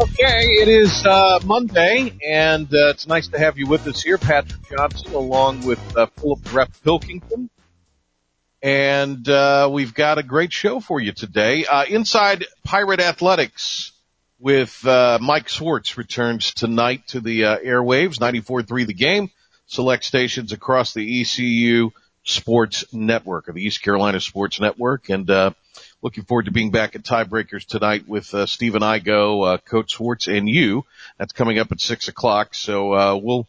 Okay, it is uh, Monday, and uh, it's nice to have you with us here, Patrick Johnson, along with uh, Philip Ref Pilkington. And uh, we've got a great show for you today. Uh, Inside Pirate Athletics with uh, Mike Schwartz returns tonight to the airwaves, 94.3 The Game, select stations across the ECU Sports Network, or the East Carolina Sports Network. And looking forward to being back at Tiebreakers tonight with uh, Stephen Igo, uh, Coach Schwartz and you. That's coming up at 6 o'clock. So uh, we'll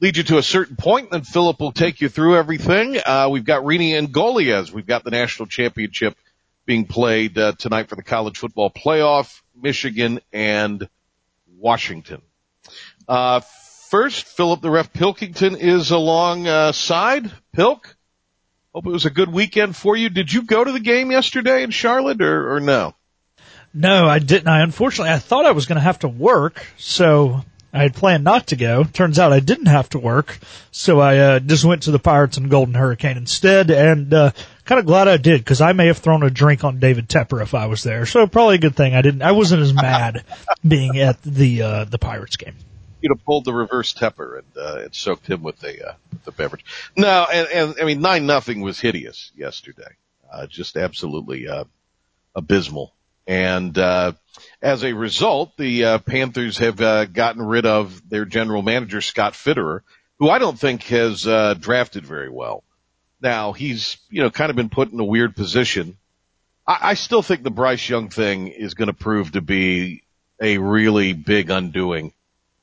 lead you to a certain point, then Philip will take you through everything. Uh, we've got Rini Ingoglia. We've got the national championship being played uh, tonight for the college football playoff, Michigan and Washington. Uh, first, Philip the Ref Pilkington is alongside. Pilk, hope it was a good weekend for you. Did you go to the game yesterday in Charlotte or, or no? No, I didn't. I unfortunately I thought I was going to have to work, so I had planned not to go. Turns out I didn't have to work, so I uh, just went to the Pirates and Golden Hurricane instead, and uh, kind of glad I did because I may have thrown a drink on David Tepper if I was there. So probably a good thing I didn't. I wasn't as mad being at the uh, the Pirates game. You'd have pulled the reverse Tepper and uh, and soaked him with the uh, with the beverage. No, and, and I mean nine nothing was hideous yesterday, uh, just absolutely uh, abysmal. And uh, as a result, the uh, Panthers have uh, gotten rid of their general manager Scott Fitterer, who I don't think has uh, drafted very well. Now he's you know kind of been put in a weird position. I, I still think the Bryce Young thing is going to prove to be a really big undoing.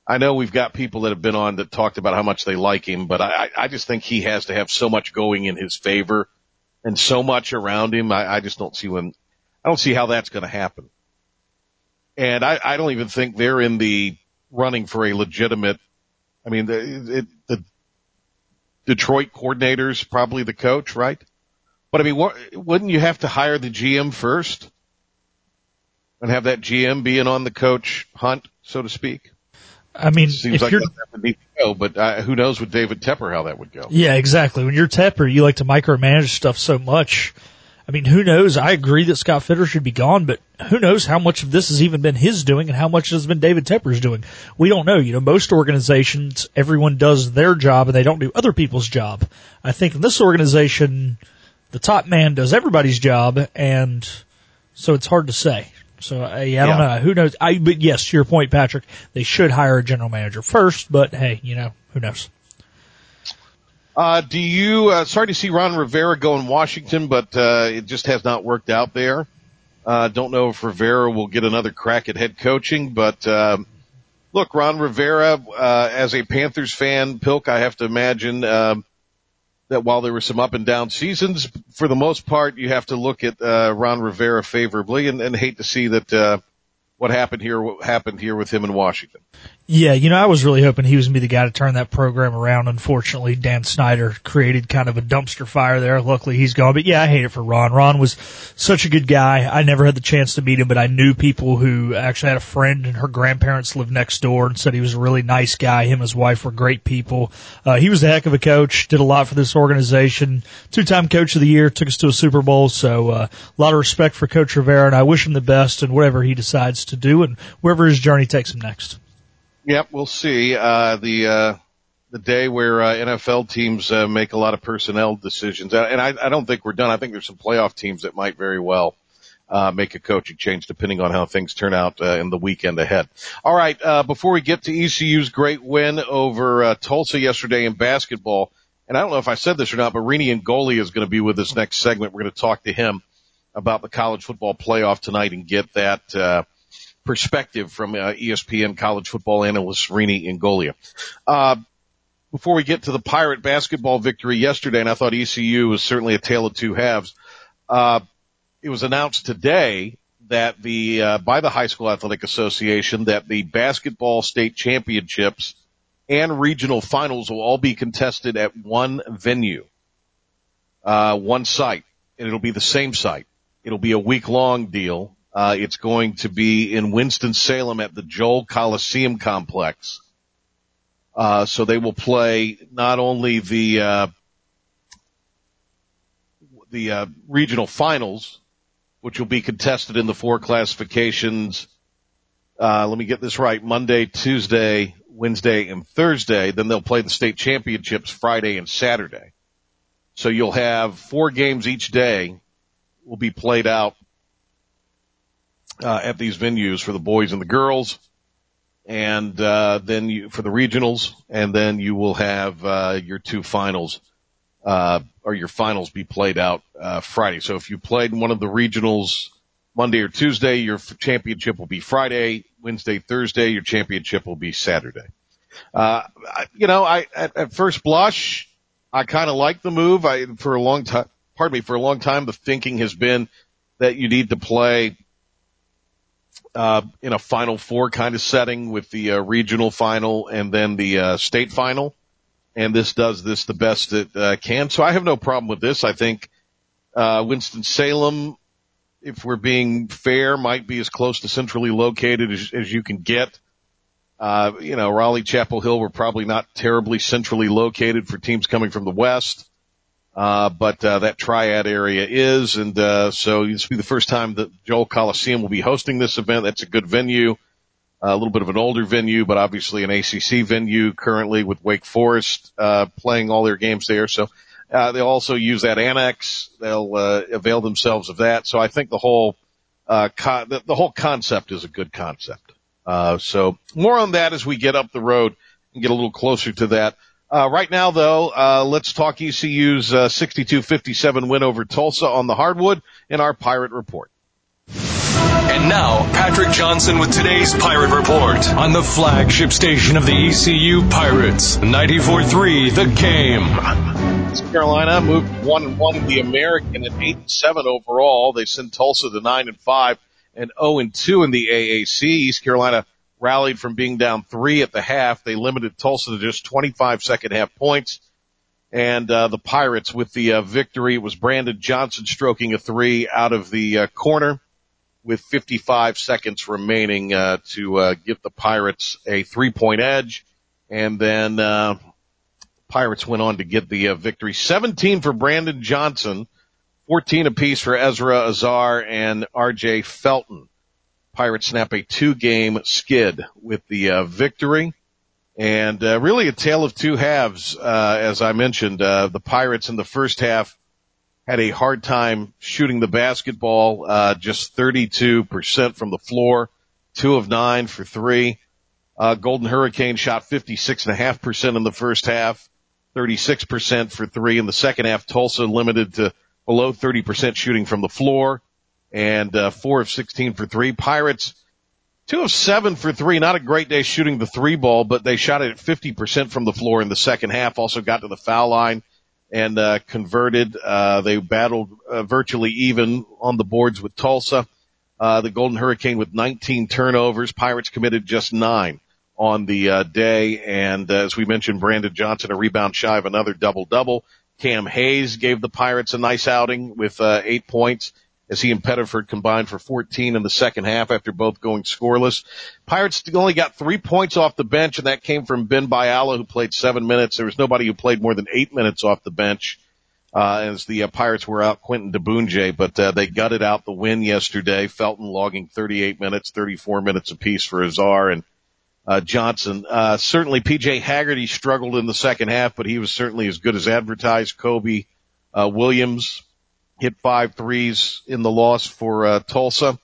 I know we've got people that have been on that talked about how much they like him, but I, I just think he has to have so much going in his favor and so much around him. I, I just don't see when I don't see how that's going to happen. And I, I don't even think they're in the running for a legitimate. I mean, the, it, the Detroit coordinator's probably the coach, right? But I mean, what, wouldn't you have to hire the GM first and have that GM being on the coach hunt, so to speak? I mean, Seems if like you're, that would need to go, but uh, who knows with David Tepper how that would go? yeah, exactly. When you're Tepper, you like to micromanage stuff so much. I mean, who knows? I agree that Scott Fitterer should be gone, but who knows how much of this has even been his doing and how much has been David Tepper's doing? We don't know. You know, most organizations, everyone does their job and they don't do other people's job. I think in this organization, the top man does everybody's job and so it's hard to say. So uh, yeah, I don't Yeah. know. Who knows? I, but yes, to your point, Patrick, they should hire a general manager first, but hey, you know, who knows? Uh, do you, uh, sorry to see Ron Rivera go in Washington, but, uh, it just has not worked out there. Uh, don't know if Rivera will get another crack at head coaching, but, um, look, Ron Rivera, uh, as a Panthers fan, Pilk, I have to imagine, um, that while there were some up and down seasons, for the most part, you have to look at, uh, Ron Rivera favorably and, and hate to see that, uh, what happened here, what happened here with him in Washington. Yeah, you know, I was really hoping he was going to be the guy to turn that program around. Unfortunately, Dan Snyder created kind of a dumpster fire there. Luckily, he's gone. But yeah, I hate it for Ron. Ron was such a good guy. I never had the chance to meet him, but I knew people who actually had a friend and her grandparents lived next door and said he was a really nice guy. Him and his wife were great people. Uh, he was a heck of a coach, did a lot for this organization. Two-time coach of the year, took us to a Super Bowl. So, uh, a lot of respect for Coach Rivera and I wish him the best in whatever he decides to do and wherever his journey takes him next. Yep, we'll see. Uh, the, uh, the day where, uh, NFL teams, uh, make a lot of personnel decisions. Uh, And I, I don't think we're done. I think there's some playoff teams that might very well, uh, make a coaching change depending on how things turn out, uh, in the weekend ahead. All right. Uh, before we get to ECU's great win over, uh, Tulsa yesterday in basketball, and I don't know if I said this or not, but Rini Ingoglia is going to be with us next segment. We're going to talk to him about the college football playoff tonight and get that, uh, perspective from uh, ESPN college football analyst Rini Ingoglia. Uh, before we get to the Pirate basketball victory yesterday, and I thought ECU was certainly a tale of two halves, uh, it was announced today that the uh, by the High School Athletic Association that the basketball state championships and regional finals will all be contested at one venue, uh, one site, and it'll be the same site. It'll be a week long deal. Uh, it's going to be in Winston Salem at the Joel Coliseum complex. Uh, so they will play not only the uh, the uh, regional finals, which will be contested in the four classifications. Uh, let me get this right: Monday, Tuesday, Wednesday, and Thursday. Then they'll play the state championships Friday and Saturday. So you'll have four games each day will be played out uh, at these venues for the boys and the girls, and uh, then you, for the regionals, and then you will have uh, your two finals uh, or your finals be played out uh, Friday. So if you played in one of the regionals Monday or Tuesday, your championship will be Friday. Wednesday, Thursday, your championship will be Saturday. Uh, you know, I at, at first blush, I kind of like the move. I for a long time, pardon me, for a long time, the thinking has been that you need to play uh, in a Final Four kind of setting with the uh, regional final and then the uh, state final and this does this the best it uh, can. So I have no problem with this. I think uh, Winston Salem, if we're being fair, might be as close to centrally located as, as you can get. Uh, you know, Raleigh, Chapel Hill were probably not terribly centrally located for teams coming from the west. Uh, but, uh, that triad area is. And, uh, so this will be the first time that Joel Coliseum will be hosting this event. That's a good venue a little bit of an older venue, but obviously an ACC venue currently with Wake Forest uh, playing all their games there. So uh, they'll also use that annex. They'll uh, avail themselves of that. So I think the whole uh, co- the, the whole concept is a good concept. Uh, so more on that as we get up the road and get a little closer to that. Uh, right now, though, uh, let's talk ECU's uh, 62-57 win over Tulsa on the hardwood in our Pirate Report. And now, Patrick Johnson with today's Pirate Report on the flagship station of the ECU Pirates, 94.3 The Game. East Carolina moved one and one in the American at eight and seven overall. They sent Tulsa to nine and five and 0 and 2 in the AAC. East Carolina rallied from being down three at the half. They limited Tulsa to just 25 second half points. And uh, the Pirates with the uh, victory it was Brandon Johnson stroking a three out of the uh, corner with 55 seconds remaining uh, to uh, give the Pirates a three-point edge, and then uh, Pirates went on to get the uh, victory. 17 for Brandon Johnson, 14 apiece for Ezra Ausar and R.J. Felton. Pirates snap a two-game skid with the uh, victory. And uh, really a tale of two halves, uh, as I mentioned. Uh, the Pirates in the first half had a hard time shooting the basketball, uh, just 32% from the floor, two of nine for three. Uh, Golden Hurricane shot 56.5% in the first half, 36% for three in the second half. Tulsa limited to below 30% shooting from the floor and, uh, four of 16 for three. Pirates, two of seven for three. Not a great day shooting the three ball, but they shot it at 50% from the floor in the second half. Also got to the foul line and uh, converted. Uh, they battled uh, virtually even on the boards with Tulsa. Uh, the Golden Hurricane with 19 turnovers. Pirates committed just nine on the uh, day, and uh, as we mentioned, Brandon Johnson a rebound shy of another double double. Cam Hayes gave the Pirates a nice outing with uh, eight points as he and Pettiford combined for 14 in the second half after both going scoreless. Pirates only got three points off the bench, and that came from Ben Biala, who played seven minutes. There was nobody who played more than eight minutes off the bench. Uh, as the uh, Pirates were out Quinton Diboundje, but uh, they gutted out the win yesterday. Felton logging 38 minutes, 34 minutes apiece for Ausar and uh, Johnson. Uh, certainly PJ Haggerty struggled in the second half, but he was certainly as good as advertised. Cobe uh, Williams hit five threes in the loss for uh, Tulsa.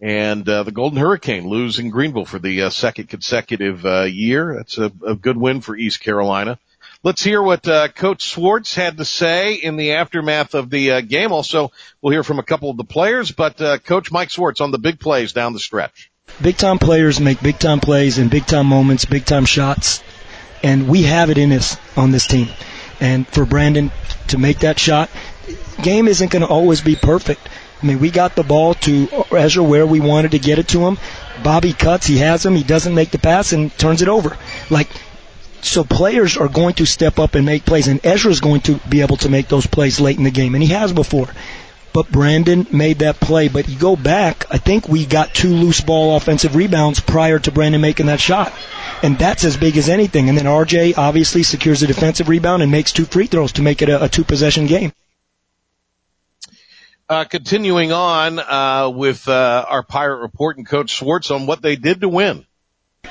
And uh, the Golden Hurricane lose in Greenville for the uh, second consecutive uh, year. That's a, a good win for East Carolina. Let's hear what uh, Coach Schwartz had to say in the aftermath of the uh, game. Also, we'll hear from a couple of the players, but uh, Coach Mike Schwartz on the big plays down the stretch. Big time players make big time plays and big time moments, big time shots, and we have it in us on this team. And for Brandon to make that shot, game isn't going to always be perfect. I mean, we got the ball to Ezra where we wanted to get it to him. Bobby cuts, he has him, he doesn't make the pass and turns it over. Like, so players are going to step up and make plays, and Ezra is going to be able to make those plays late in the game, and he has before. But Brandon made that play. But you go back, I think we got two loose ball offensive rebounds prior to Brandon making that shot. And that's as big as anything. And then RJ obviously secures a defensive rebound and makes two free throws to make it a, a two possession game. Uh, continuing on uh, with uh, our Pirate Report and Coach Schwartz on what they did to win.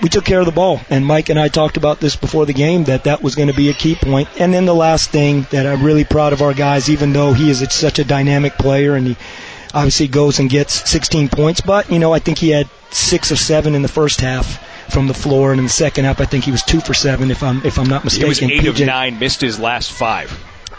We took care of the ball, and Mike and I talked about this before the game that that was going to be a key point. And then the last thing that I'm really proud of our guys, even though he is such a dynamic player and he obviously goes and gets 16 points, but you know I think he had six or seven in the first half from the floor, and in the second half I think he was two for seven if I'm if I'm not mistaken. He was eight PJ. of nine, missed his last five.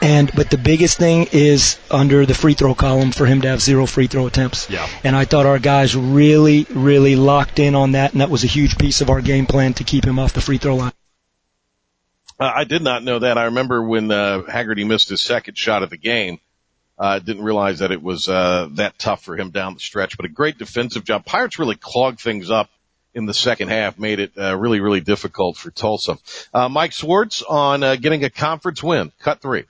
And but the biggest thing is under the free throw column for him to have zero free throw attempts. Yeah. And I thought our guys really, really locked in on that, and that was a huge piece of our game plan to keep him off the free throw line. Uh, I did not know that. I remember when uh, Haggerty missed his second shot of the game. I uh, didn't realize that it was uh, that tough for him down the stretch, but a great defensive job. Pirates really clogged things up in the second half, made it uh, really, really difficult for Tulsa. Uh, Mike Schwartz on uh, getting a conference win, cut three.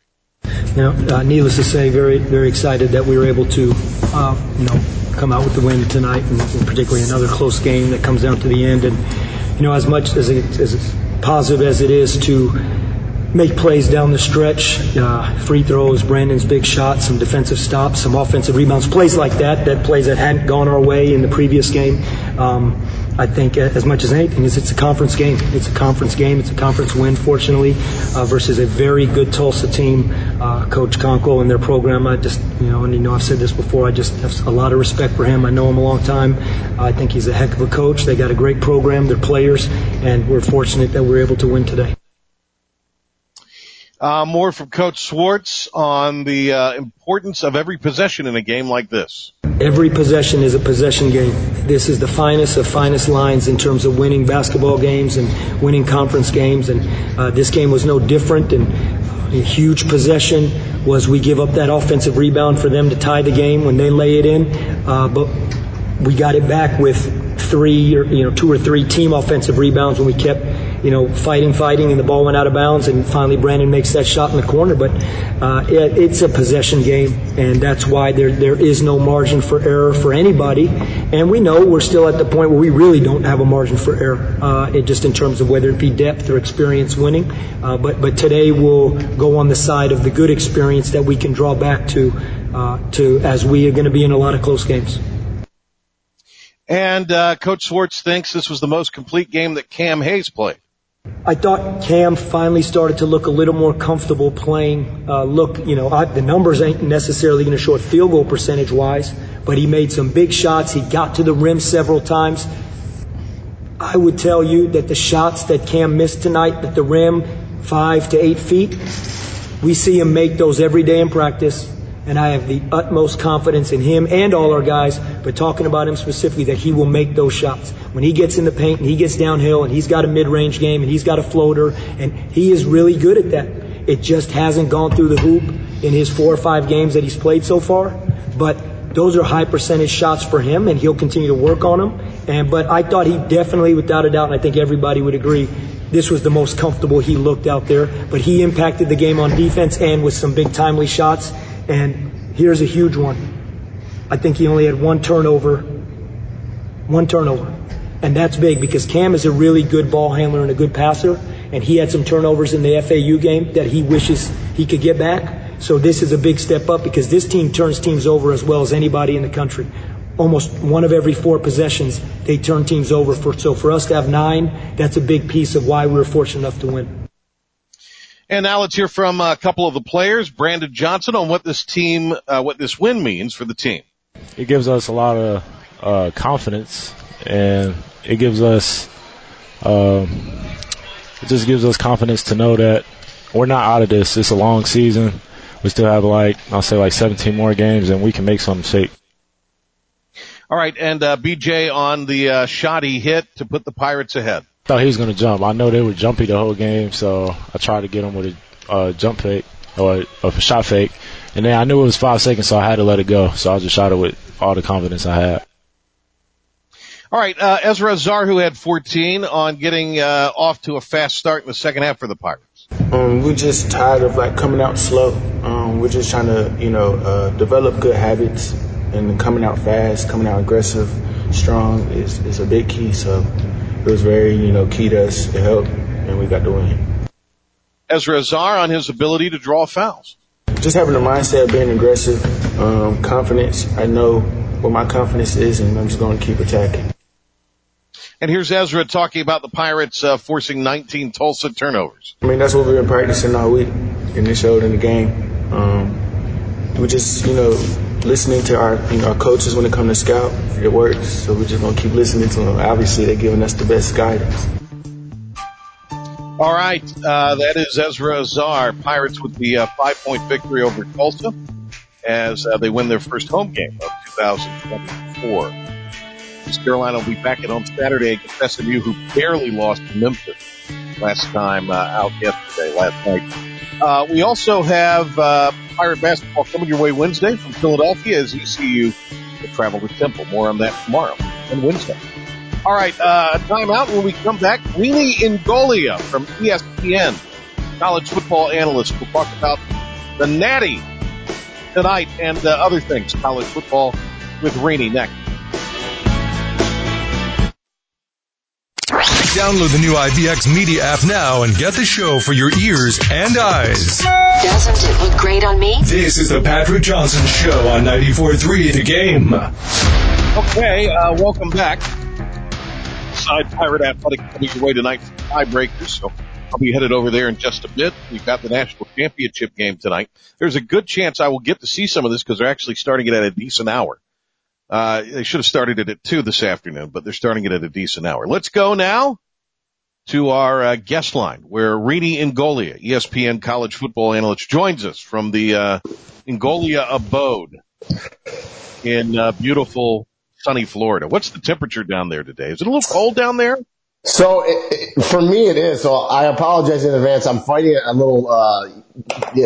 Know, uh, needless to say, very, very excited that we were able to, uh, you know, come out with the win tonight, and, and particularly another close game that comes down to the end. And you know, as much as it, as positive as it is to make plays down the stretch, uh, free throws, Brandon's big shots, some defensive stops, some offensive rebounds, plays like that, that plays that hadn't gone our way in the previous game. Um, I think as much as anything is it's a conference game. It's a conference game. It's a conference win, fortunately, uh, versus a very good Tulsa team. Uh, Coach Konkol and their program, I just, you know, and you know, I've said this before, I just have a lot of respect for him. I know him a long time. I think he's a heck of a coach. They got a great program, their players, and we're fortunate that we're able to win today. Uh, more from Coach Schwartz on the uh, importance of every possession in a game like this. Every possession is a possession game. This is the finest of finest lines in terms of winning basketball games and winning conference games. And uh, this game was no different. And a huge possession was we give up that offensive rebound for them to tie the game when they lay it in. Uh, but we got it back with three or you know two or three team offensive rebounds when we kept you know, fighting, fighting, and the ball went out of bounds, and finally Brandon makes that shot in the corner. But uh, it, it's a possession game, and that's why there there is no margin for error for anybody. And we know we're still at the point where we really don't have a margin for error, uh, it, just in terms of whether it be depth or experience winning. Uh, but but today we'll go on the side of the good experience that we can draw back to uh, to as we are going to be in a lot of close games. And uh, Coach Schwartz thinks this was the most complete game that Cam Hayes played. I thought Cam finally started to look a little more comfortable playing. Uh, look, you know, I, the numbers ain't necessarily going to show it field goal percentage wise, but he made some big shots. He got to the rim several times. I would tell you that the shots that Cam missed tonight at the rim, five to eight feet, we see him make those every day in practice and I have the utmost confidence in him and all our guys, but talking about him specifically, that he will make those shots. When he gets in the paint and he gets downhill and he's got a mid-range game and he's got a floater, and he is really good at that. It just hasn't gone through the hoop in his four or five games that he's played so far, but those are high percentage shots for him and he'll continue to work on them. And, but I thought he definitely, without a doubt, and I think everybody would agree, this was the most comfortable he looked out there, but he impacted the game on defense and with some big timely shots. And here's a huge one. I think he only had one turnover. One turnover. And that's big because Cam is a really good ball handler and a good passer. And he had some turnovers in the FAU game that he wishes he could get back. So this is a big step up because this team turns teams over as well as anybody in the country. Almost one of every four possessions, they turn teams over. For, so for us to have nine, that's a big piece of why we were fortunate enough to win. And now let's hear from a couple of the players, Brandon Johnson, on what this team, uh, what this win means for the team. It gives us a lot of uh, confidence, and it gives us, uh, it just gives us confidence to know that we're not out of this. It's a long season. We still have like I'll say like 17 more games, and we can make some shake. All right, and uh, BJ on the uh, shot he hit to put the Pirates ahead thought he was going to jump. I know they were jumpy the whole game, so I tried to get him with a uh, jump fake or a shot fake, And then I knew it was five seconds, so I had to let it go. So I just shot it with all the confidence I had. All right, uh, Ezra Ausar, who had 14, on getting uh, off to a fast start in the second half for the Pirates. Um, we're just tired of like coming out slow. Um, we're just trying to, you know, uh, develop good habits, and coming out fast, coming out aggressive, strong is is a big key. So it was very, you know, key to us. It helped, and we got the win. Ezra Ausar on his ability to draw fouls. Just having the mindset of being aggressive, um, confidence. I know what my confidence is, and I'm just going to keep attacking. And here's Ezra talking about the Pirates uh, forcing 19 Tulsa turnovers. I mean, that's what we've been practicing all week, and it showed in the game. Um, we just, you know, listening to our, you know, our coaches when it comes to scout. It works, so we're just gonna keep listening to them. Obviously, they're giving us the best guidance. All right, uh, that is Ezra Ausar. Pirates with the uh, five-point victory over Tulsa as uh, they win their first home game of 2024. East Carolina will be back at home Saturday against SMU, who barely lost to Memphis last time uh, out yesterday, last night. Uh, we also have uh, Pirate basketball coming your way Wednesday from Philadelphia as ECU will travel to Temple. More on that tomorrow and Wednesday. All right, uh, timeout. When we come back, Rini Ingoglia from ESPN, college football analyst, will talk about the Natty tonight and uh, other things college football with Rini next. Download the new IBX Media app now and get the show for your ears and eyes. Doesn't it look great on me? This is the Patrick Johnson Show on 94.3 The Game. Okay, uh, welcome back. Side Pirate Athletic coming your way tonight for tiebreakers, so I'll be headed over there in just a bit. We've got the national championship game tonight. There's a good chance I will get to see some of this because they're actually starting it at a decent hour. Uh, they should have started it at two this afternoon, but they're starting it at a decent hour. Let's go now to our uh, guest line where Rini Ingoglia, ESPN college football analyst, joins us from the uh, Ingoglia abode in uh, beautiful sunny Florida. What's the temperature down there today? Is it a little cold down there? So it, it, for me, it is. So I apologize in advance. I'm fighting a little uh,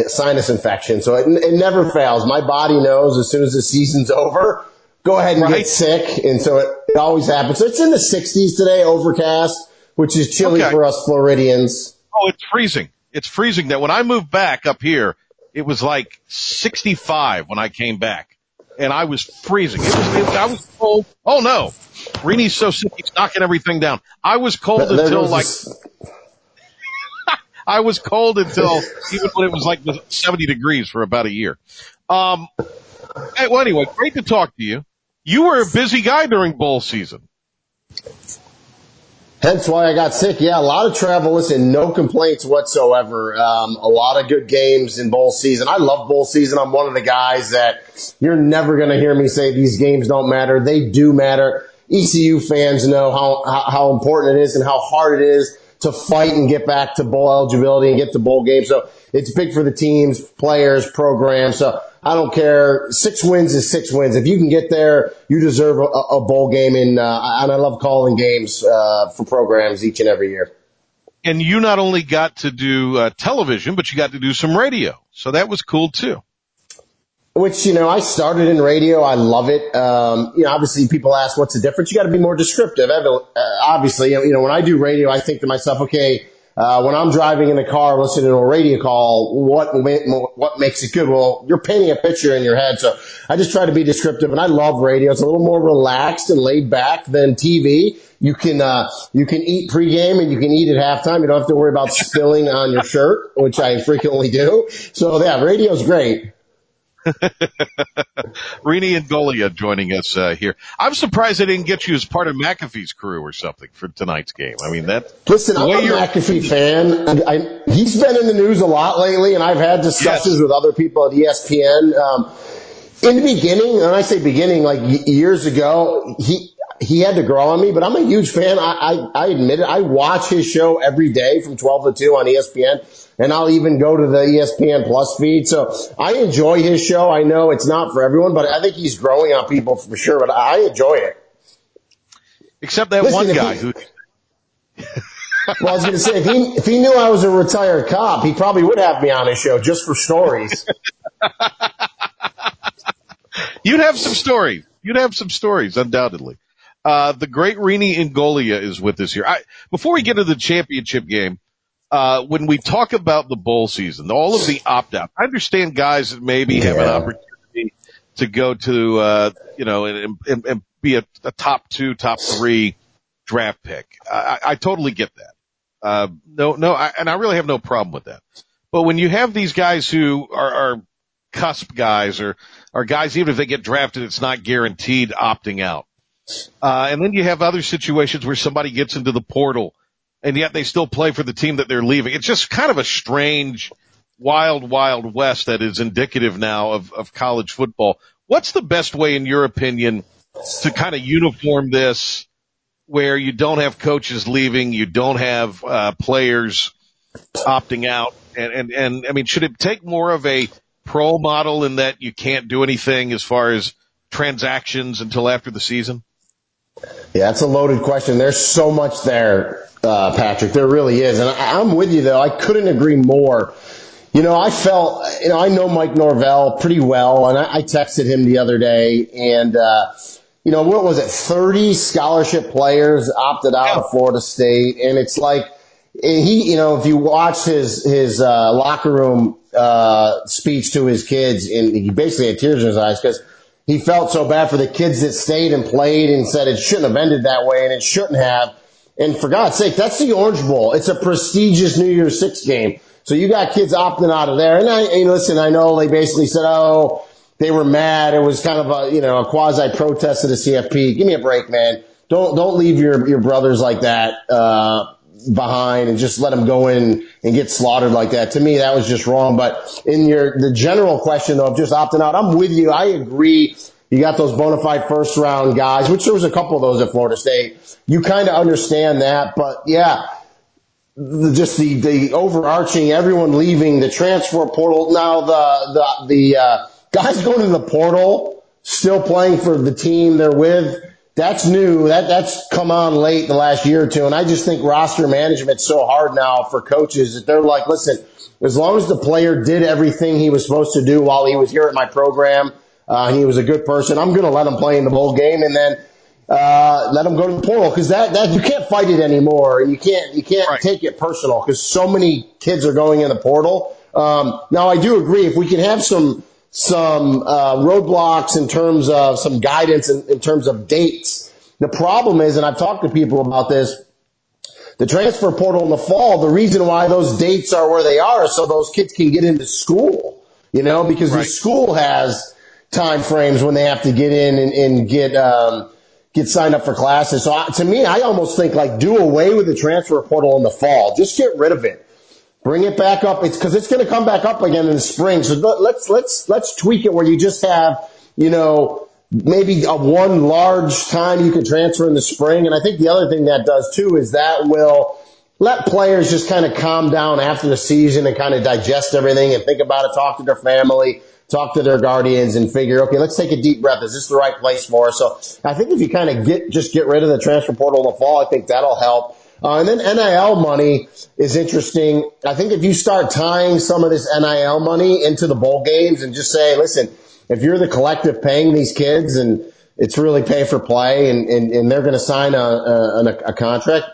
sinus infection, so it, it never fails. My body knows as soon as the season's over, go ahead and Right. get sick, and so it, it always happens. So it's in the 60s today, overcast, which is chilly Okay. for us Floridians. Oh, it's freezing. It's freezing. That when I moved back up here, it was like 65 when I came back, and I was freezing. It was. It, I was cold. Oh no, Rini's so sick he's knocking everything down. I was cold until like I was cold until even when it was like 70 degrees for about a year. Um. well, anyway, great to talk to you. You were a busy guy during bowl season. Hence why I got sick. Yeah, a lot of travel. Listen, no complaints whatsoever. Um, a lot of good games in bowl season. I love bowl season. I'm one of the guys that you're never going to hear me say these games don't matter. They do matter. ECU fans know how, how, important it is and how hard it is to fight and get back to bowl eligibility and get to bowl games. So it's big for the teams, players, programs. So I don't care. Six wins is six wins. If you can get there, you deserve a, a bowl game. And, uh, and I love calling games, uh, for programs each and every year. And you not only got to do uh, television, but you got to do some radio. So that was cool too. Which, you know, I started in radio. I love it. Um, you know, obviously people ask what's the difference. You got to be more descriptive. Uh, obviously, you know, when I do radio, I think to myself, okay, uh, when I'm driving in the car listening to a radio call, what what makes it good? Well, you're painting a picture in your head. So I just try to be descriptive and I love radio. It's a little more relaxed and laid back than TV. You can, uh, you can eat pregame and you can eat at halftime. You don't have to worry about spilling on your shirt, which I frequently do. So yeah, radio's great. Rini Ingoglia joining us uh, here. I'm surprised they didn't get you as part of McAfee's crew or something for tonight's game. I mean that. Listen, I'm a McAfee fan. I, he's been in the news a lot lately, and I've had discussions Yes. with other people at ESPN. Um, in the beginning, and I say beginning, like years ago, he he had to grow on me, but I'm a huge fan. I, I, I admit it. I watch his show every day from 12 to 2 on ESPN, and I'll even go to the ESPN Plus feed. So I enjoy his show. I know it's not for everyone, but I think he's growing on people for sure, but I enjoy it. Except that Listen, one guy he- who. Well, I was going to say, if he, if he knew I was a retired cop, he probably would have me on his show just for stories. You'd have some stories. You'd have some stories, undoubtedly. Uh, the great Rini Ingoglia is with us here. I, before we get to the championship game, uh, when we talk about the bowl season, all of the opt out, I understand guys that maybe have an opportunity to go to, uh, you know, and, and, and be a, a, top two, top three draft pick. I, I totally get that. Uh, no, no, I, and I really have no problem with that. But when you have these guys who are, are cusp guys or are guys, even if they get drafted, it's not guaranteed opting out. Uh, and then you have other situations where somebody gets into the portal and yet they still play for the team that they're leaving. It's just kind of a strange, wild, wild west that is indicative now of, of college football. What's the best way, in your opinion, to kind of uniform this where you don't have coaches leaving, you don't have uh, players opting out, and, and and I mean, should it take more of a pro model in that you can't do anything as far as transactions until after the season? Yeah, that's a loaded question. There's so much there, uh, Patrick. There really is. And I, I'm with you though. I couldn't agree more. You know, I felt, you know, I know Mike Norvell pretty well and I, I texted him the other day and, uh, you know, what was it? 30 scholarship players opted out of Florida State. And it's like, he, you know, if you watch his, his, uh, locker room, uh, speech to his kids and he basically had tears in his eyes because he felt so bad for the kids that stayed and played and said it shouldn't have ended that way and it shouldn't have. And for God's sake, that's the Orange Bowl. It's a prestigious New Year's Six game. So you got kids opting out of there. And I, and listen, I know they basically said, oh, they were mad. It was kind of a, you know, a quasi protest of the CFP. Give me a break, man. Don't, don't leave your, your brothers like that, uh, behind and just let them go in and get slaughtered like that. To me, that was just wrong. But in your, the general question though of just opting out, I'm with you. I agree. You got those bona fide first round guys, which there was a couple of those at Florida State. You kind of understand that, but yeah, just the, the overarching, everyone leaving the transfer portal. Now the, the, the, uh, guys going to the portal, still playing for the team they're with that's new. That that's come on late the last year or two, and I just think roster management's so hard now for coaches that they're like, listen, as long as the player did everything he was supposed to do while he was here at my program, uh, he was a good person. I'm going to let him play in the bowl game, and then uh, let him go to the portal because that that you can't fight it anymore, and you can't you can't right. take it personal because so many kids are going in the portal. Um, now I do agree if we can have some some uh, roadblocks in terms of some guidance in, in terms of dates. The problem is, and I've talked to people about this, the transfer portal in the fall, the reason why those dates are where they are is so those kids can get into school, you know, because right. the school has time frames when they have to get in and, and get, um, get signed up for classes. So I, to me, I almost think like do away with the transfer portal in the fall. Just get rid of it. Bring it back up. It's because it's going to come back up again in the spring. So let's let's let's tweak it where you just have you know maybe a one large time you can transfer in the spring. And I think the other thing that does too is that will let players just kind of calm down after the season and kind of digest everything and think about it, talk to their family, talk to their guardians and figure, okay, let's take a deep breath. Is this the right place for us? So I think if you kind of get, just get rid of the transfer portal in the fall, I think that'll help. Uh, and then NIL money is interesting. I think if you start tying some of this NIL money into the bowl games and just say, listen, if you're the collective paying these kids and it's really pay for play and, and, and they're going to sign a, a, a contract,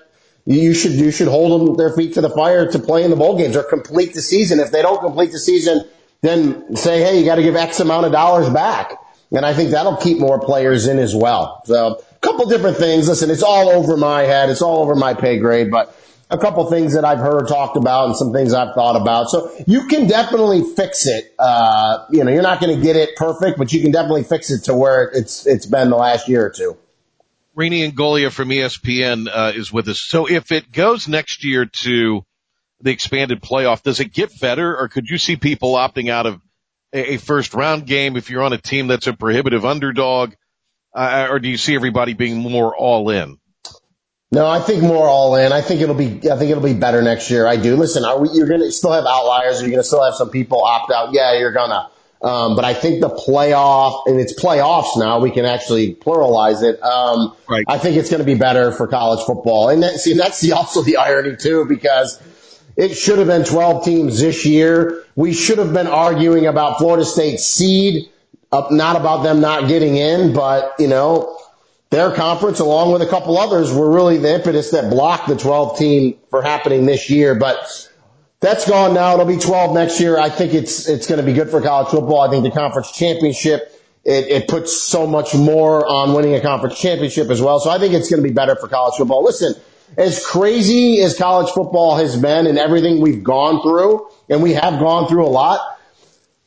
you should, you should hold them their feet to the fire to play in the bowl games or complete the season. If they don't complete the season, then say, hey, you got to give X amount of dollars back. And I think that'll keep more players in as well. So couple different things. Listen, it's all over my head. It's all over my pay grade, but a couple things that I've heard talked about and some things I've thought about. So you can definitely fix it. Uh, you know, you're not going to get it perfect, but you can definitely fix it to where it's, it's been the last year or two. Rini Ingoglia from ESPN uh, is with us. So if it goes next year to the expanded playoff, does it get better or could you see people opting out of a, a first round game if you're on a team that's a prohibitive underdog? Uh, or do you see everybody being more all in? No, I think more all in. I think it'll be. I think it'll be better next year. I do. Listen, are we, you're going to still have outliers. You're going to still have some people opt out. Yeah, you're gonna. Um, but I think the playoff and it's playoffs now. We can actually pluralize it. Um, right. I think it's going to be better for college football. And that, see, that's the, also the irony too, because it should have been 12 teams this year. We should have been arguing about Florida State seed uh, not about them not getting in, but you know, their conference along with a couple others were really the impetus that blocked the 12 team for happening this year. But that's gone now. It'll be 12 next year. I think it's, it's going to be good for college football. I think the conference championship, it, it puts so much more on winning a conference championship as well. So I think it's going to be better for college football. Listen, as crazy as college football has been and everything we've gone through, and we have gone through a lot,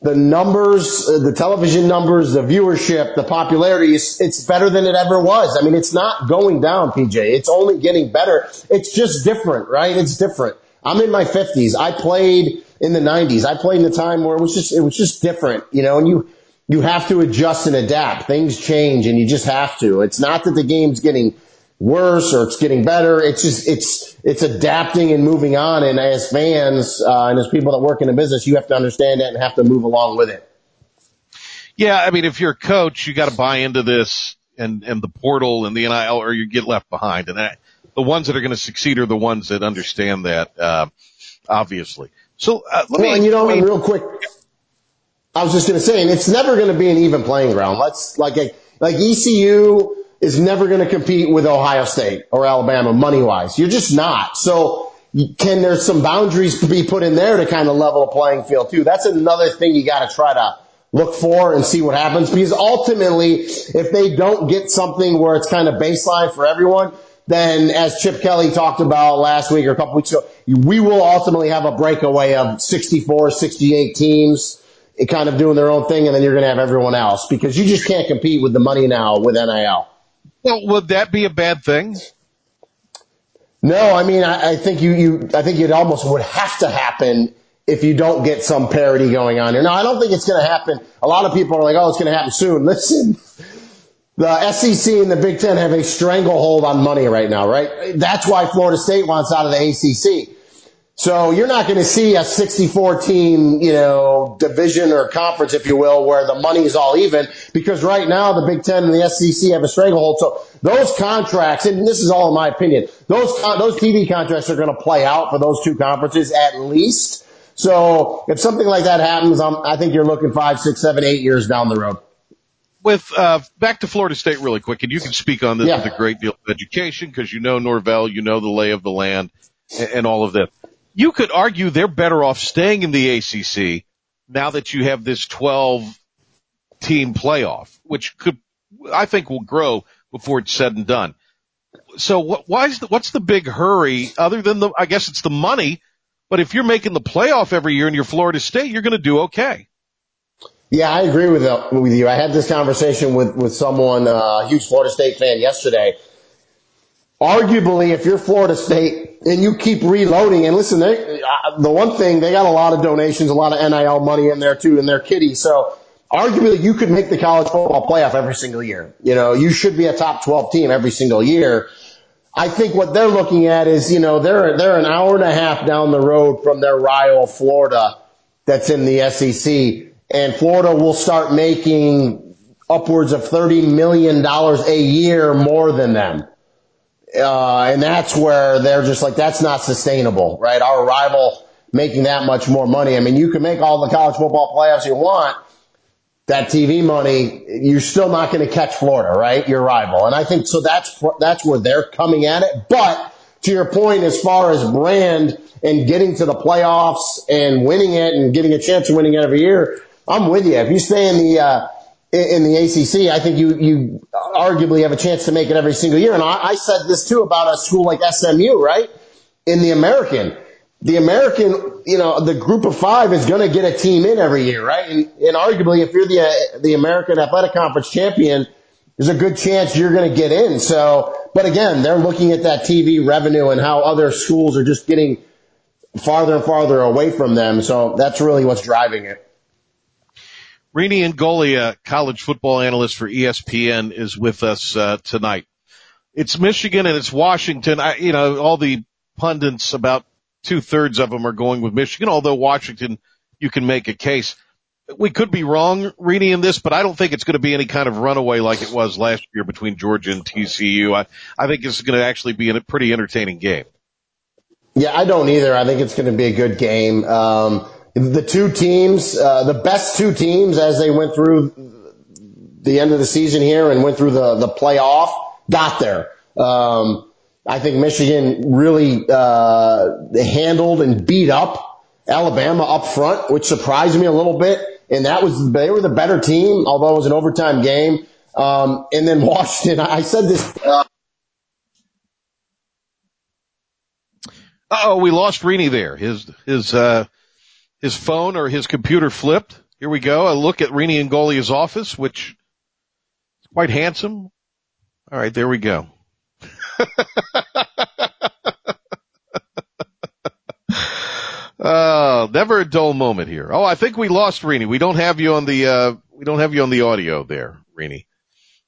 the numbers, uh, the television numbers, the viewership, the popularity, it's, it's better than it ever was. I mean, it's not going down, PJ. It's only getting better. It's just different, right? It's different. I'm in my 50s. I played in the 90s. I played in a time where it was just, it was just different, you know, and you, you have to adjust and adapt. Things change and you just have to. It's not that the game's getting worse or it's getting better. It's just, it's, it's adapting and moving on. And as fans, uh, and as people that work in the business, you have to understand that and have to move along with it. Yeah. I mean, if you're a coach, you got to buy into this and, and the portal and the NIL or you get left behind. And that, the ones that are going to succeed are the ones that understand that, uh, obviously. So, uh, let well, me, and you know, I mean, real quick, I was just going to say, and it's never going to be an even playing ground. Let's like, like ECU, is never going to compete with Ohio State or Alabama money wise. You're just not. So can there some boundaries to be put in there to kind of level a playing field too? That's another thing you got to try to look for and see what happens because ultimately if they don't get something where it's kind of baseline for everyone, then as Chip Kelly talked about last week or a couple weeks ago, we will ultimately have a breakaway of 64, 68 teams eh, kind of doing their own thing and then you're going to have everyone else because you just can't compete with the money now with NIL. Well, would that be a bad thing? No, I mean, I, I think you, you, I think it almost would have to happen if you don't get some parity going on here. Now, I don't think it's going to happen. A lot of people are like, oh, it's going to happen soon. Listen, the SEC and the Big Ten have a stranglehold on money right now, right? That's why Florida State wants out of the ACC. So you're not going to see a 64 team, you know, division or conference, if you will, where the money is all even because right now the Big Ten and the SEC have a stranglehold. So those contracts, and this is all in my opinion, those, those TV contracts are going to play out for those two conferences at least. So if something like that happens, I'm, I think you're looking five, six, seven, eight years down the road. With, uh, back to Florida State really quick, and you can speak on this Yeah. with a great deal of education because you know Norvell, you know the lay of the land and, and all of that. You could argue they're better off staying in the ACC now that you have this 12 team playoff, which could, I think will grow before it's said and done. So what, why is the, what's the big hurry other than the, I guess it's the money, but if you're making the playoff every year in your Florida State, you're going to do okay. Yeah, I agree with uh, with you. I had this conversation with with someone, uh, a huge Florida State fan yesterday. Arguably, if you're Florida State and you keep reloading, and listen, they, the one thing they got a lot of donations, a lot of NIL money in there too, in their kitty. So arguably, you could make the college football playoff every single year. You know, you should be a top 12 team every single year. I think what they're looking at is, you know, they're they're an hour and a half down the road from their rival Florida that's in the SEC and Florida will start making upwards of $30 million a year more than them. Uh, and that's where they're just like, that's not sustainable, right? Our rival making that much more money. I mean, you can make all the college football playoffs you want. That TV money, you're still not going to catch Florida, right? Your rival. And I think so that's, that's where they're coming at it. But to your point, as far as brand and getting to the playoffs and winning it and getting a chance of winning it every year, I'm with you. If you stay in the, uh, in the ACC, I think you, you arguably have a chance to make it every single year. And I, I said this too about a school like SMU, right? In the American, the American, you know, the group of five is going to get a team in every year, right? And, and arguably, if you're the, uh, the American Athletic Conference champion, there's a good chance you're going to get in. So, but again, they're looking at that TV revenue and how other schools are just getting farther and farther away from them. So that's really what's driving it. Rini Ingoglia, college football analyst for ESPN, is with us uh, tonight. It's Michigan and it's Washington. I, you know, all the pundits, about two thirds of them are going with Michigan, although Washington, you can make a case. We could be wrong, Rini, in this, but I don't think it's going to be any kind of runaway like it was last year between Georgia and TCU. I, I think this is going to actually be a pretty entertaining game. Yeah, I don't either. I think it's going to be a good game. Um, the two teams, uh, the best two teams as they went through the end of the season here and went through the, the playoff, got there. Um, I think Michigan really, uh, handled and beat up Alabama up front, which surprised me a little bit. And that was, they were the better team, although it was an overtime game. Um, and then Washington, I said this, uh, oh, we lost Rini there. His, his, uh, his phone or his computer flipped. Here we go. A look at Rini Ingoglia's office, which is quite handsome. All right, there we go. Oh, never a dull moment here. Oh, I think we lost Rini. We don't have you on the, uh, we don't have you on the audio there, Rini.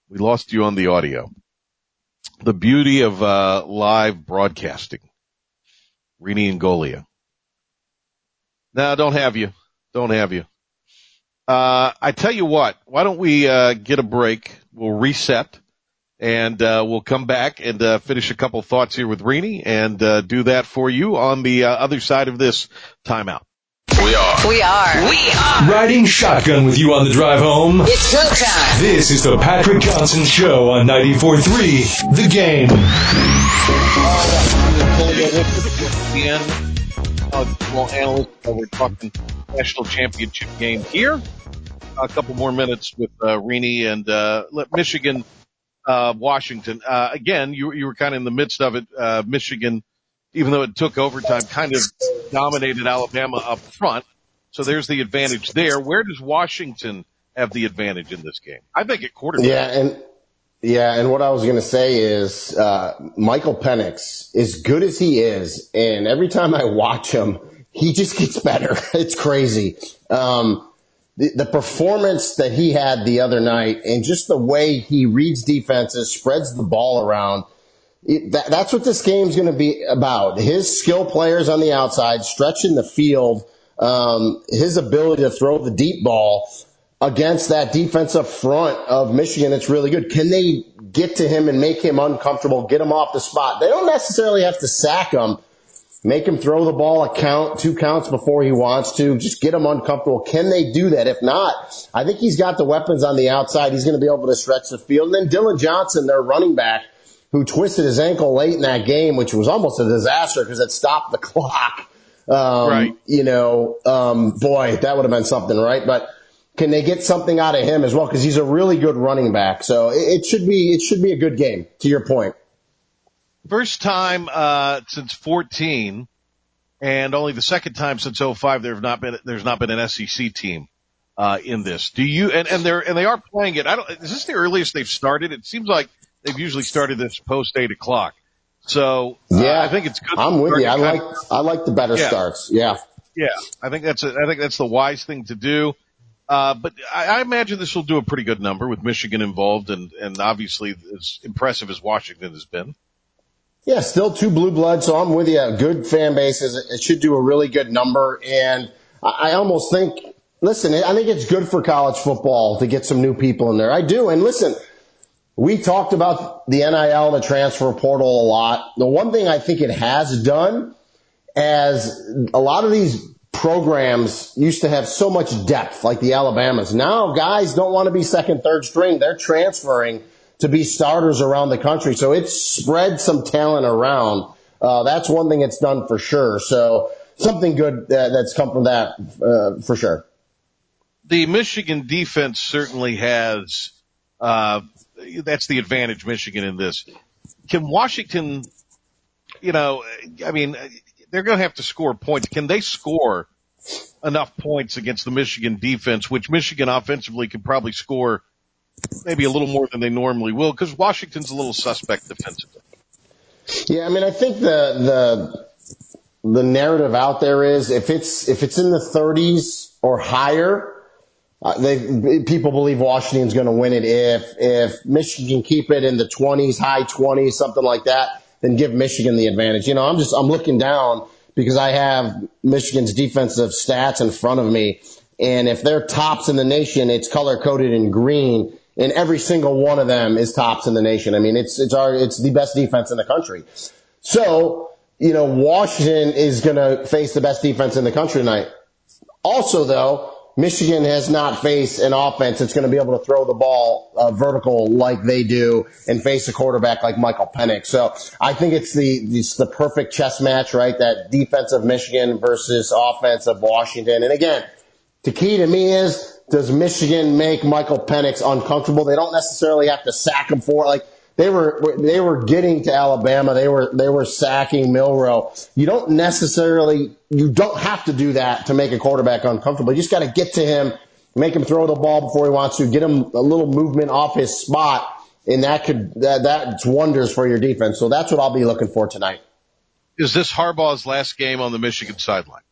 We lost you on the audio. The beauty of, uh, live broadcasting. Rini Ingoglia. No, don't have you. Don't have you. Uh, I tell you what, why don't we, uh, get a break? We'll reset and uh, we'll come back and uh, finish a couple thoughts here with Rini and uh, do that for you on the uh, other side of this timeout. We are. We are. We are. Riding shotgun with you on the drive home. It's showtime. This is the Patrick Johnson Show on 94.3 The Game. Well, analyst. Uh, we're talking national championship game here. A couple more minutes with uh, Rini and uh, Michigan uh, Washington. Uh, again, you, you were kind of in the midst of it. Uh, Michigan, even though it took overtime, kind of dominated Alabama up front. So there's the advantage there. Where does Washington have the advantage in this game? I think at quarterback. Yeah, and yeah, and what I was going to say is uh, Michael Penix, as good as he is, and every time I watch him, he just gets better. It's crazy. Um, the, the performance that he had the other night and just the way he reads defenses, spreads the ball around. It, that, that's what this game's going to be about. His skill players on the outside, stretching the field, um, his ability to throw the deep ball against that defensive front of Michigan. It's really good. Can they get to him and make him uncomfortable, get him off the spot? They don't necessarily have to sack him, Make him throw the ball a count, two counts before he wants to. Just get him uncomfortable. Can they do that? If not, I think he's got the weapons on the outside. He's going to be able to stretch the field. And then Dillon Johnson, their running back, who twisted his ankle late in that game, which was almost a disaster because it stopped the clock. Um, right. You know, um, boy, that would have been something, right? But can they get something out of him as well? Because he's a really good running back. So it, it should be it should be a good game. To your point. First time uh, since 14, and only the second time since 05 there have not been there's not been an SEC team uh, in this. Do you and and they're and they are playing it. I don't. Is this the earliest they've started? It seems like they've usually started this post eight o'clock. So uh, yeah, I think it's good. I'm with you. I like I like the better yeah. starts. Yeah, yeah. I think that's a, I think that's the wise thing to do. Uh, but I, I imagine this will do a pretty good number with Michigan involved and, and obviously as impressive as Washington has been. Yeah, still two blue blood, so I'm with you. Good fan bases. It should do a really good number. And I almost think, listen, I think it's good for college football to get some new people in there. I do. And listen, we talked about the NIL, and the transfer portal a lot. The one thing I think it has done as a lot of these programs used to have so much depth, like the Alabamas. Now guys don't want to be second, third string. They're transferring to be starters around the country. So it's spread some talent around. Uh, that's one thing it's done for sure. So something good that's come from that uh, for sure. The Michigan defense certainly has. Uh, that's the advantage Michigan in this. Can Washington, you know, I mean, they're going to have to score points. Can they score enough points against the Michigan defense, which Michigan offensively could probably score maybe a little more than they normally will because Washington's a little suspect defensively. Yeah, I mean, I think the the the narrative out there is if it's if it's in the 30s or higher, uh, they people believe Washington's going to win it. If if Michigan keep it in the 20s, high 20s, something like that, then give Michigan the advantage. You know, I'm just I'm looking down because I have Michigan's defensive stats in front of me, and if they're tops in the nation, it's color coded in green and every single one of them is tops in the nation. I mean, it's it's our it's the best defense in the country. So, you know, Washington is going to face the best defense in the country tonight. Also, though, Michigan has not faced an offense that's going to be able to throw the ball uh, vertical like they do and face a quarterback like Michael Penix. So I think it's the it's the perfect chess match, right? That defense of Michigan versus offense of Washington. And again, the key to me is does Michigan make Michael Penix uncomfortable? They don't necessarily have to sack him for it. Like they were they were getting to Alabama. They were they were sacking Milroe. You don't necessarily you don't have to do that to make a quarterback uncomfortable. You just got to get to him, make him throw the ball before he wants to, get him a little movement off his spot, and that could that that's wonders for your defense. So that's what I'll be looking for tonight. Is this Harbaugh's last game on the Michigan sideline?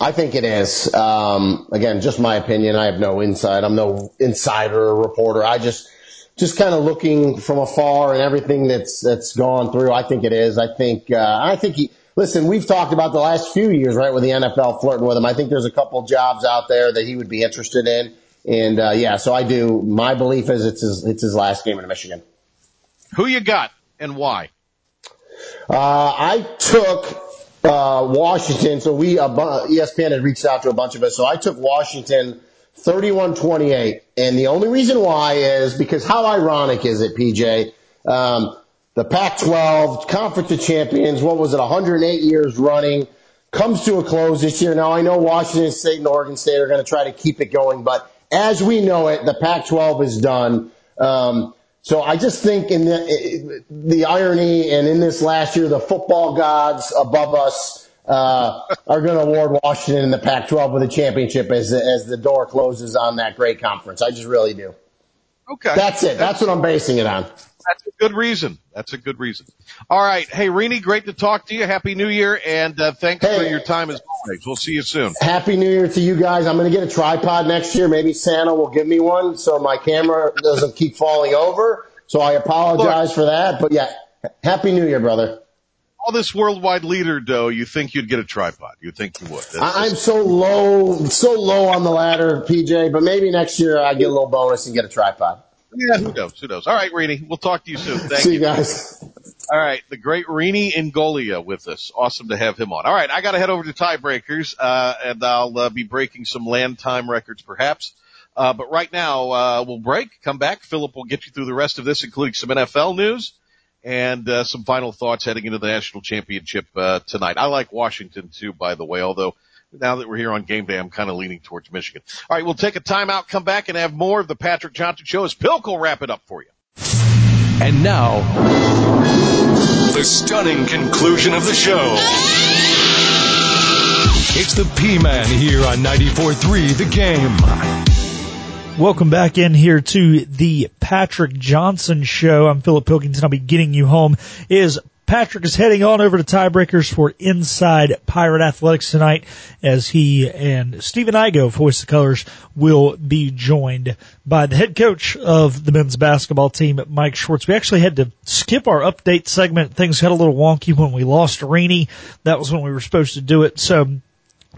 I think it is. Um, again, just my opinion. I have no insight. I'm no insider or reporter. I just just kind of looking from afar and everything that's that's gone through, I think it is. I think uh, I think he. Listen, we've talked about the last few years, right, with the NFL flirting with him. I think there's a couple jobs out there that he would be interested in, and uh, yeah, so I do. My belief is it's his it's his last game in Michigan. Who you got and why? Uh, I took uh, Washington. So we uh, ESPN had reached out to a bunch of us. So I took Washington 31-28. And the only reason why is because how ironic is it, PJ? Um, the Pac-12 Conference of Champions, what was it, 108 years running, comes to a close this year. Now I know Washington State and Oregon State are going to try to keep it going, but as we know it, the Pac-12 is done. Um, so I just think in the, the irony and in this last year, the football gods above us uh, are going to award Washington in the Pac-12 with a championship as as the door closes on that great conference. I just really do. Okay, that's it. That's what I'm basing it on. That's a good reason. That's a good reason. All right, hey Rini, great to talk to you. Happy New Year, and uh, thanks hey, for your time as always. We'll see you soon. Happy New Year to you guys. I'm going to get a tripod next year. Maybe Santa will give me one so my camera doesn't keep falling over. So I apologize Look, for that. But yeah, Happy New Year, brother all this worldwide leader dough, you think you'd get a tripod. You think you would. That's I'm just... so low, so low on the ladder, PJ, but maybe next year I get a little bonus and get a tripod. Yeah, who knows? Who knows? All right, Rini, we'll talk to you soon. Thank See you. guys. All right, the great Rini Ingoglia with us. Awesome to have him on. All right, I got to head over to tiebreakers, uh, and I'll uh, be breaking some land time records perhaps. Uh, but right now, uh, we'll break, come back. Philip will get you through the rest of this, including some NFL news and uh, some final thoughts heading into the national championship uh, tonight. I like Washington too, by the way, although now that we're here on game day, I'm kind of leaning towards Michigan. All right, we'll take a timeout, come back, and have more of the Patrick Johnson Show as Pilk will wrap it up for you. And now, the stunning conclusion of the show. It's the P-Man here on 94.3 The Game. Welcome back in here to the Patrick Johnson Show. I'm Philip Pilkington. I'll be getting you home. Is Patrick is heading on over to tiebreakers for Inside Pirate Athletics tonight as he and Stephen Igo Voice of Colors will be joined by the head coach of the men's basketball team, Mike Schwartz. We actually had to skip our update segment. Things got a little wonky when we lost Rainey. That was when we were supposed to do it. So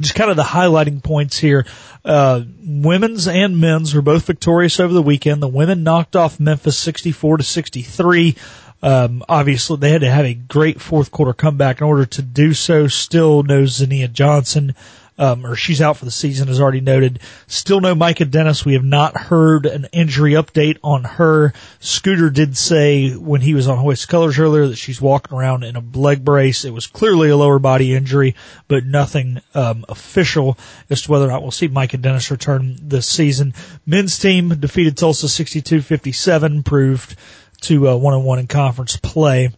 just kind of the highlighting points here. Uh, women's and men's were both victorious over the weekend. The women knocked off Memphis 64 to 63. Um, obviously they had to have a great fourth quarter comeback in order to do so. Still no Zania Johnson um, or she's out for the season, as already noted. Still no Micah Dennis. We have not heard an injury update on her. Scooter did say when he was on Hoist Colors earlier that she's walking around in a leg brace. It was clearly a lower body injury, but nothing um, official as to whether or not we'll see Micah Dennis return this season. Men's team defeated Tulsa 62-57, proved to uh, one on one in conference play.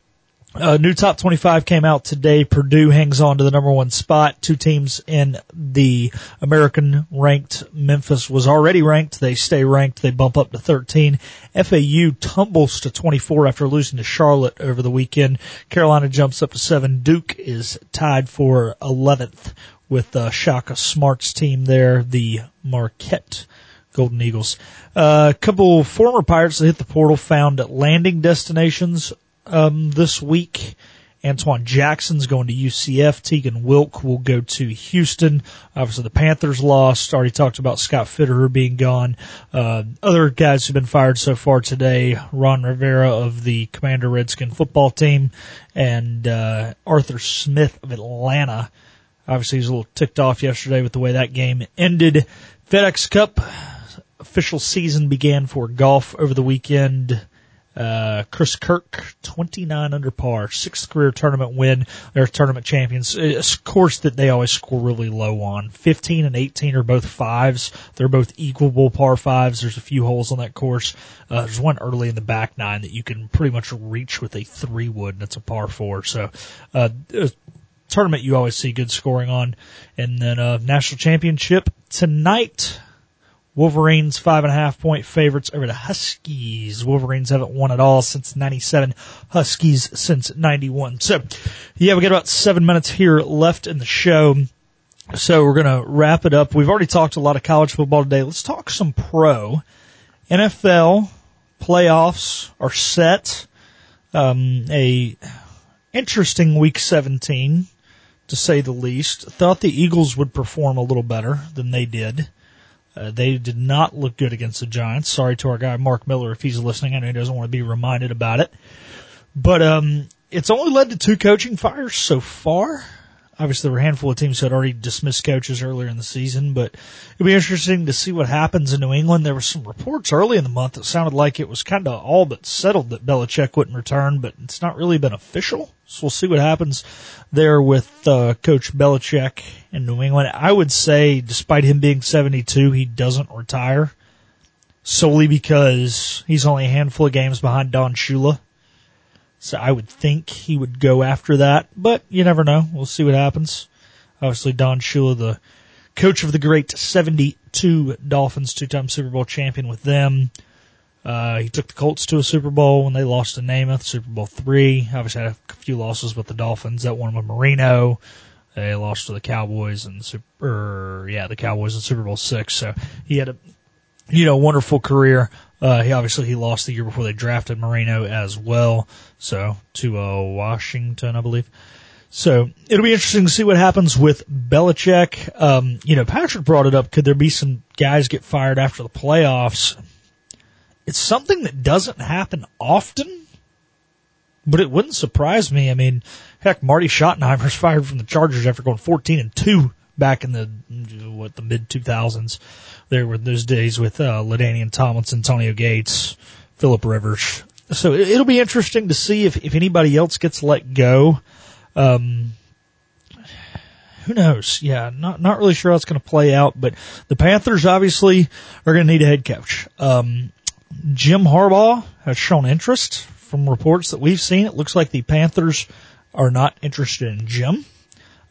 Uh, new top 25 came out today. Purdue hangs on to the number one spot. Two teams in the American ranked. Memphis was already ranked. They stay ranked. They bump up to 13. FAU tumbles to 24 after losing to Charlotte over the weekend. Carolina jumps up to seven. Duke is tied for 11th with uh, Shaka Smart's team there, the Marquette Golden Eagles. A uh, couple former Pirates that hit the portal found landing destinations um, this week. Antoine Jackson's going to UCF. Tegan Wilk will go to Houston. Obviously, the Panthers lost. Already talked about Scott Fitterer being gone. Uh, other guys who've been fired so far today: Ron Rivera of the Commander Redskin football team, and uh, Arthur Smith of Atlanta. Obviously, he was a little ticked off yesterday with the way that game ended. FedEx Cup official season began for golf over the weekend. Uh, Chris Kirk, 29 under par, sixth career tournament win. They're tournament champions. It's a course that they always score really low on. 15 and 18 are both fives. They're both equal par fives. There's a few holes on that course. Uh, there's one early in the back nine that you can pretty much reach with a three wood and it's a par four. So, uh, tournament you always see good scoring on. And then, uh, national championship tonight. Wolverines five and a half point favorites over the Huskies. Wolverines haven't won at all since 97. Huskies since 91. So yeah, we got about seven minutes here left in the show. So we're going to wrap it up. We've already talked a lot of college football today. Let's talk some pro. NFL playoffs are set. Um, a interesting week 17 to say the least. Thought the Eagles would perform a little better than they did. Uh, they did not look good against the Giants. Sorry to our guy Mark Miller if he's listening. I know he doesn't want to be reminded about it. But um, it's only led to two coaching fires so far. Obviously, there were a handful of teams that had already dismissed coaches earlier in the season, but it'll be interesting to see what happens in New England. There were some reports early in the month that sounded like it was kind of all but settled that Belichick wouldn't return, but it's not really been official. So we'll see what happens there with uh, Coach Belichick in New England. I would say, despite him being 72, he doesn't retire solely because he's only a handful of games behind Don Shula. So I would think he would go after that, but you never know. We'll see what happens. Obviously, Don Shula, the coach of the great 72 Dolphins, two-time Super Bowl champion with them. Uh, he took the Colts to a Super Bowl when they lost to Namath, Super Bowl three. Obviously had a few losses with the Dolphins. That one with Marino. They lost to the Cowboys and Super, yeah, the Cowboys in Super Bowl six. So he had a, you know, wonderful career. Uh, he obviously he lost the year before they drafted Marino as well. So to uh, Washington, I believe. So it'll be interesting to see what happens with Belichick. Um, you know, Patrick brought it up. Could there be some guys get fired after the playoffs? It's something that doesn't happen often, but it wouldn't surprise me. I mean, heck, Marty Schottenheimer's fired from the Chargers after going 14 and 2 back in the, what, the mid 2000s. There were those days with, uh, LaDainian Tomlinson, Antonio Gates, Philip Rivers. So it'll be interesting to see if, if anybody else gets let go. Um, who knows? Yeah, not not really sure how it's going to play out, but the Panthers obviously are going to need a head coach. Um, Jim Harbaugh has shown interest from reports that we've seen. It looks like the Panthers are not interested in Jim.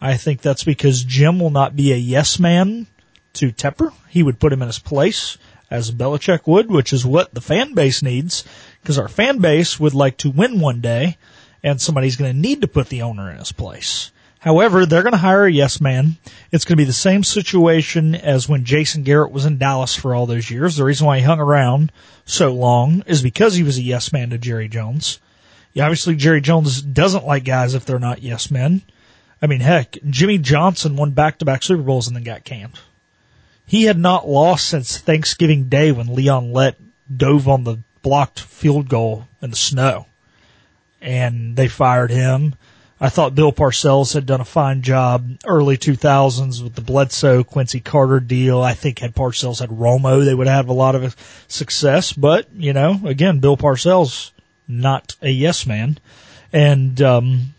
I think that's because Jim will not be a yes man to Tepper. He would put him in his place as Belichick would, which is what the fan base needs, because our fan base would like to win one day, and somebody's going to need to put the owner in his place. However, they're going to hire a yes man. It's going to be the same situation as when Jason Garrett was in Dallas for all those years. The reason why he hung around so long is because he was a yes man to Jerry Jones. Yeah, obviously Jerry Jones doesn't like guys if they're not yes men. I mean, heck, Jimmy Johnson won back-to-back Super Bowls and then got canned. He had not lost since Thanksgiving Day when Leon Lett dove on the blocked field goal in the snow. And they fired him. I thought Bill Parcells had done a fine job early 2000s with the Bledsoe Quincy Carter deal. I think had Parcells had Romo, they would have a lot of success. But, you know, again, Bill Parcells, not a yes man. And, um,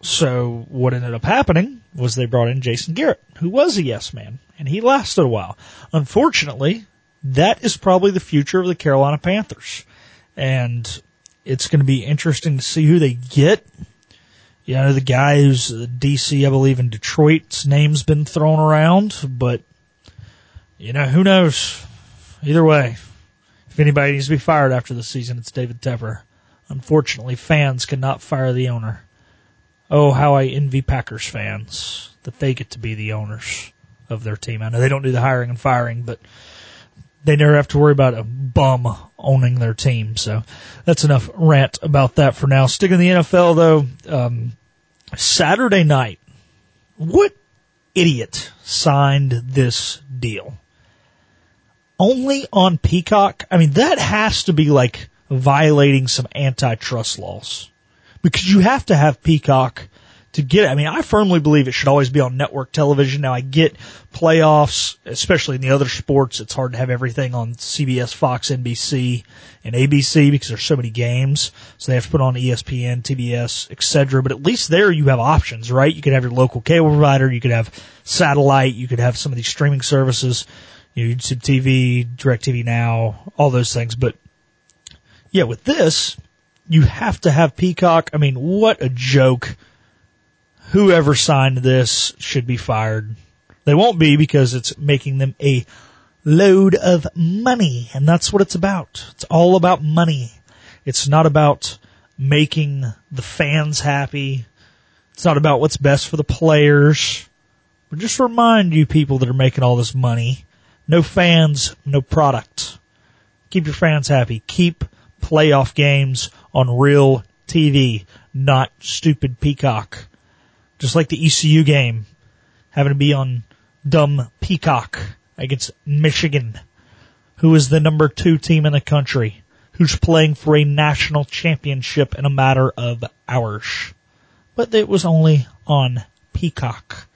so what ended up happening was they brought in Jason Garrett, who was a yes man, and he lasted a while. Unfortunately, that is probably the future of the Carolina Panthers. And it's going to be interesting to see who they get. You know, the guy who's DC, I believe in Detroit's name's been thrown around, but you know, who knows? Either way, if anybody needs to be fired after the season, it's David Tepper. Unfortunately, fans cannot fire the owner. Oh, how I envy Packers fans that they get to be the owners of their team. I know they don't do the hiring and firing, but they never have to worry about a bum owning their team. So that's enough rant about that for now. Sticking in the NFL though, um, Saturday night, what idiot signed this deal? Only on Peacock? I mean, that has to be like violating some antitrust laws because you have to have Peacock to get it. I mean, I firmly believe it should always be on network television. Now I get playoffs, especially in the other sports. It's hard to have everything on CBS, Fox, NBC, and ABC because there's so many games. So they have to put on ESPN, TBS, etc. But at least there you have options, right? You could have your local cable provider. You could have satellite. You could have some of these streaming services, you know, YouTube TV, DirecTV Now, all those things. But yeah, with this, you have to have Peacock. I mean, what a joke. Whoever signed this should be fired. They won't be because it's making them a load of money. And that's what it's about. It's all about money. It's not about making the fans happy. It's not about what's best for the players. But just remind you people that are making all this money, no fans, no product. Keep your fans happy. Keep playoff games on real TV, not stupid Peacock. Just like the ECU game having to be on dumb Peacock against Michigan, who is the number two team in the country, who's playing for a national championship in a matter of hours. But it was only on Peacock.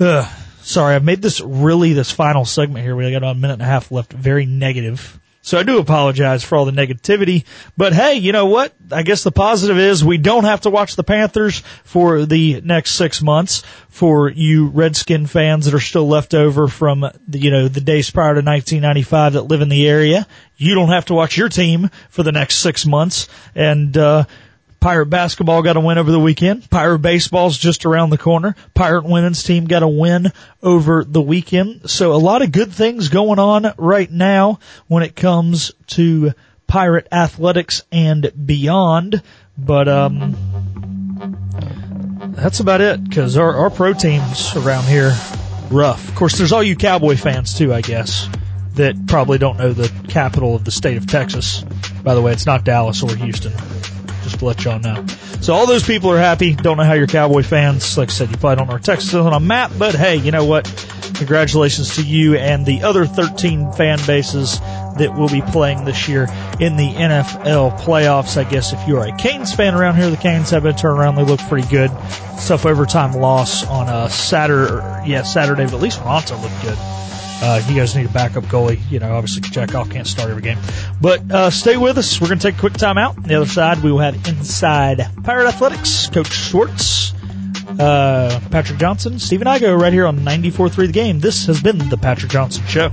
Ugh. Sorry, I've made this really, this final segment here, we got about a minute and a half left, very negative. So I do apologize for all the negativity, but hey, you know what? I guess the positive is we don't have to watch the Panthers for the next six months. For you Redskin fans that are still left over from the, you know, the days prior to 1995 that live in the area, you don't have to watch your team for the next six months. And, uh, Pirate basketball got a win over the weekend. Pirate baseball's just around the corner. Pirate women's team got a win over the weekend. So a lot of good things going on right now when it comes to Pirate athletics and beyond. But, um, that's about it because our, our pro teams around here rough. Of course, there's all you Cowboy fans too, I guess, that probably don't know the capital of the state of Texas. By the way, it's not Dallas or Houston to let y'all know. So all those people are happy. Don't know how your Cowboy fans, like I said, you probably don't know where Texas is on a map, but hey, you know what? Congratulations to you and the other 13 fan bases that will be playing this year in the NFL playoffs. I guess if you're a Canes fan around here, the Canes have been turned around. They look pretty good. Tough overtime loss on a Saturday, yeah, Saturday, but at least Raanta looked good. Uh, you guys need a backup goalie. You know, obviously Jack Off can't start every game. But uh, stay with us. We're going to take a quick time out. On the other side, we will have Inside Pirate Athletics, Coach Schwartz, uh, Patrick Johnson, Stephen Igo right here on 94.3 The Game. This has been the Patrick Johnson Show.